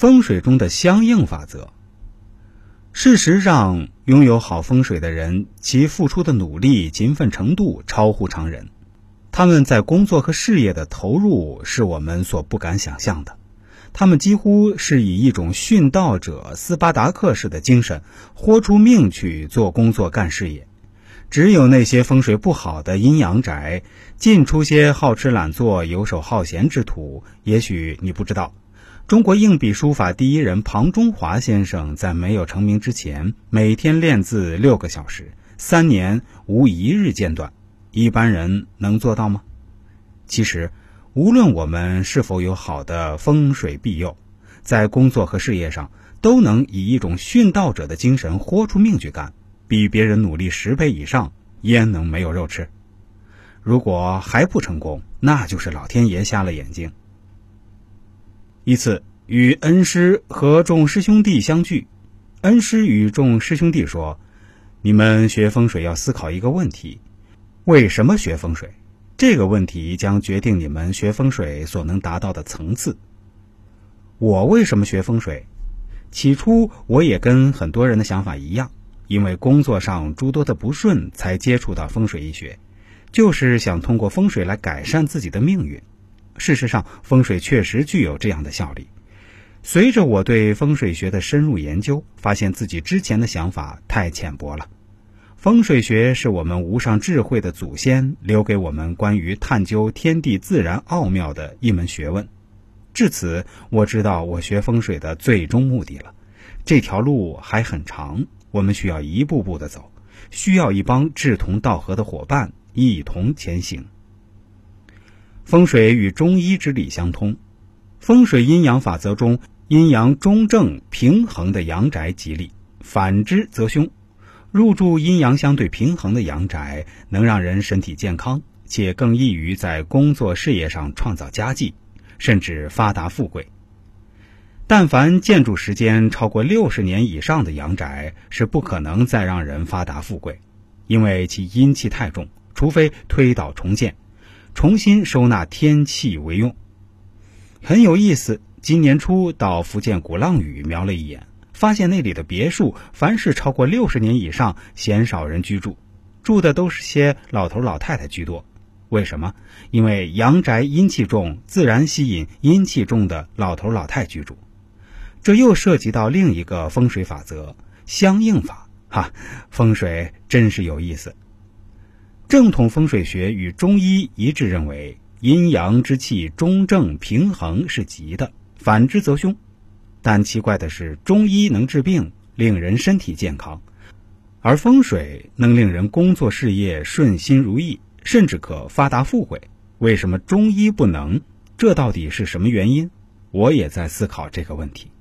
风水中的相应法则。事实上，拥有好风水的人，其付出的努力、勤奋程度超乎常人。他们在工作和事业的投入是我们所不敢想象的。他们几乎是以一种殉道者斯巴达克式的精神，豁出命去做工作、干事业。只有那些风水不好的阴阳宅，进出些好吃懒做、游手好闲之徒。也许你不知道，中国硬笔书法第一人庞中华先生在没有成名之前，每天练字六个小时，三年无一日间断。一般人能做到吗？其实，无论我们是否有好的风水庇佑，在工作和事业上，都能以一种殉道者的精神豁出命去干。比别人努力十倍以上，焉能没有肉吃？如果还不成功，那就是老天爷瞎了眼睛。一次与恩师和众师兄弟相聚，恩师与众师兄弟说：“你们学风水要思考一个问题：为什么学风水？这个问题将决定你们学风水所能达到的层次。”我为什么学风水？起初我也跟很多人的想法一样。因为工作上诸多的不顺，才接触到风水医学，就是想通过风水来改善自己的命运。事实上，风水确实具有这样的效力。随着我对风水学的深入研究，发现自己之前的想法太浅薄了。风水学是我们无上智慧的祖先留给我们关于探究天地自然奥妙的一门学问。至此，我知道我学风水的最终目的了。这条路还很长。我们需要一步步的走，需要一帮志同道合的伙伴一同前行。风水与中医之理相通，风水阴阳法则中，阴阳中正平衡的阳宅吉利，反之则凶。入住阴阳相对平衡的阳宅，能让人身体健康，且更易于在工作事业上创造佳绩，甚至发达富贵。但凡建筑时间超过六十年以上的阳宅，是不可能再让人发达富贵，因为其阴气太重，除非推倒重建，重新收纳天气为用。很有意思，今年初到福建鼓浪屿瞄了一眼，发现那里的别墅，凡是超过六十年以上，鲜少人居住，住的都是些老头老太太居多。为什么？因为阳宅阴气重，自然吸引阴气重的老头老太居住。这又涉及到另一个风水法则——相应法。哈，风水真是有意思。正统风水学与中医一致认为，阴阳之气中正平衡是吉的，反之则凶。但奇怪的是，中医能治病，令人身体健康，而风水能令人工作事业顺心如意，甚至可发达富贵。为什么中医不能？这到底是什么原因？我也在思考这个问题。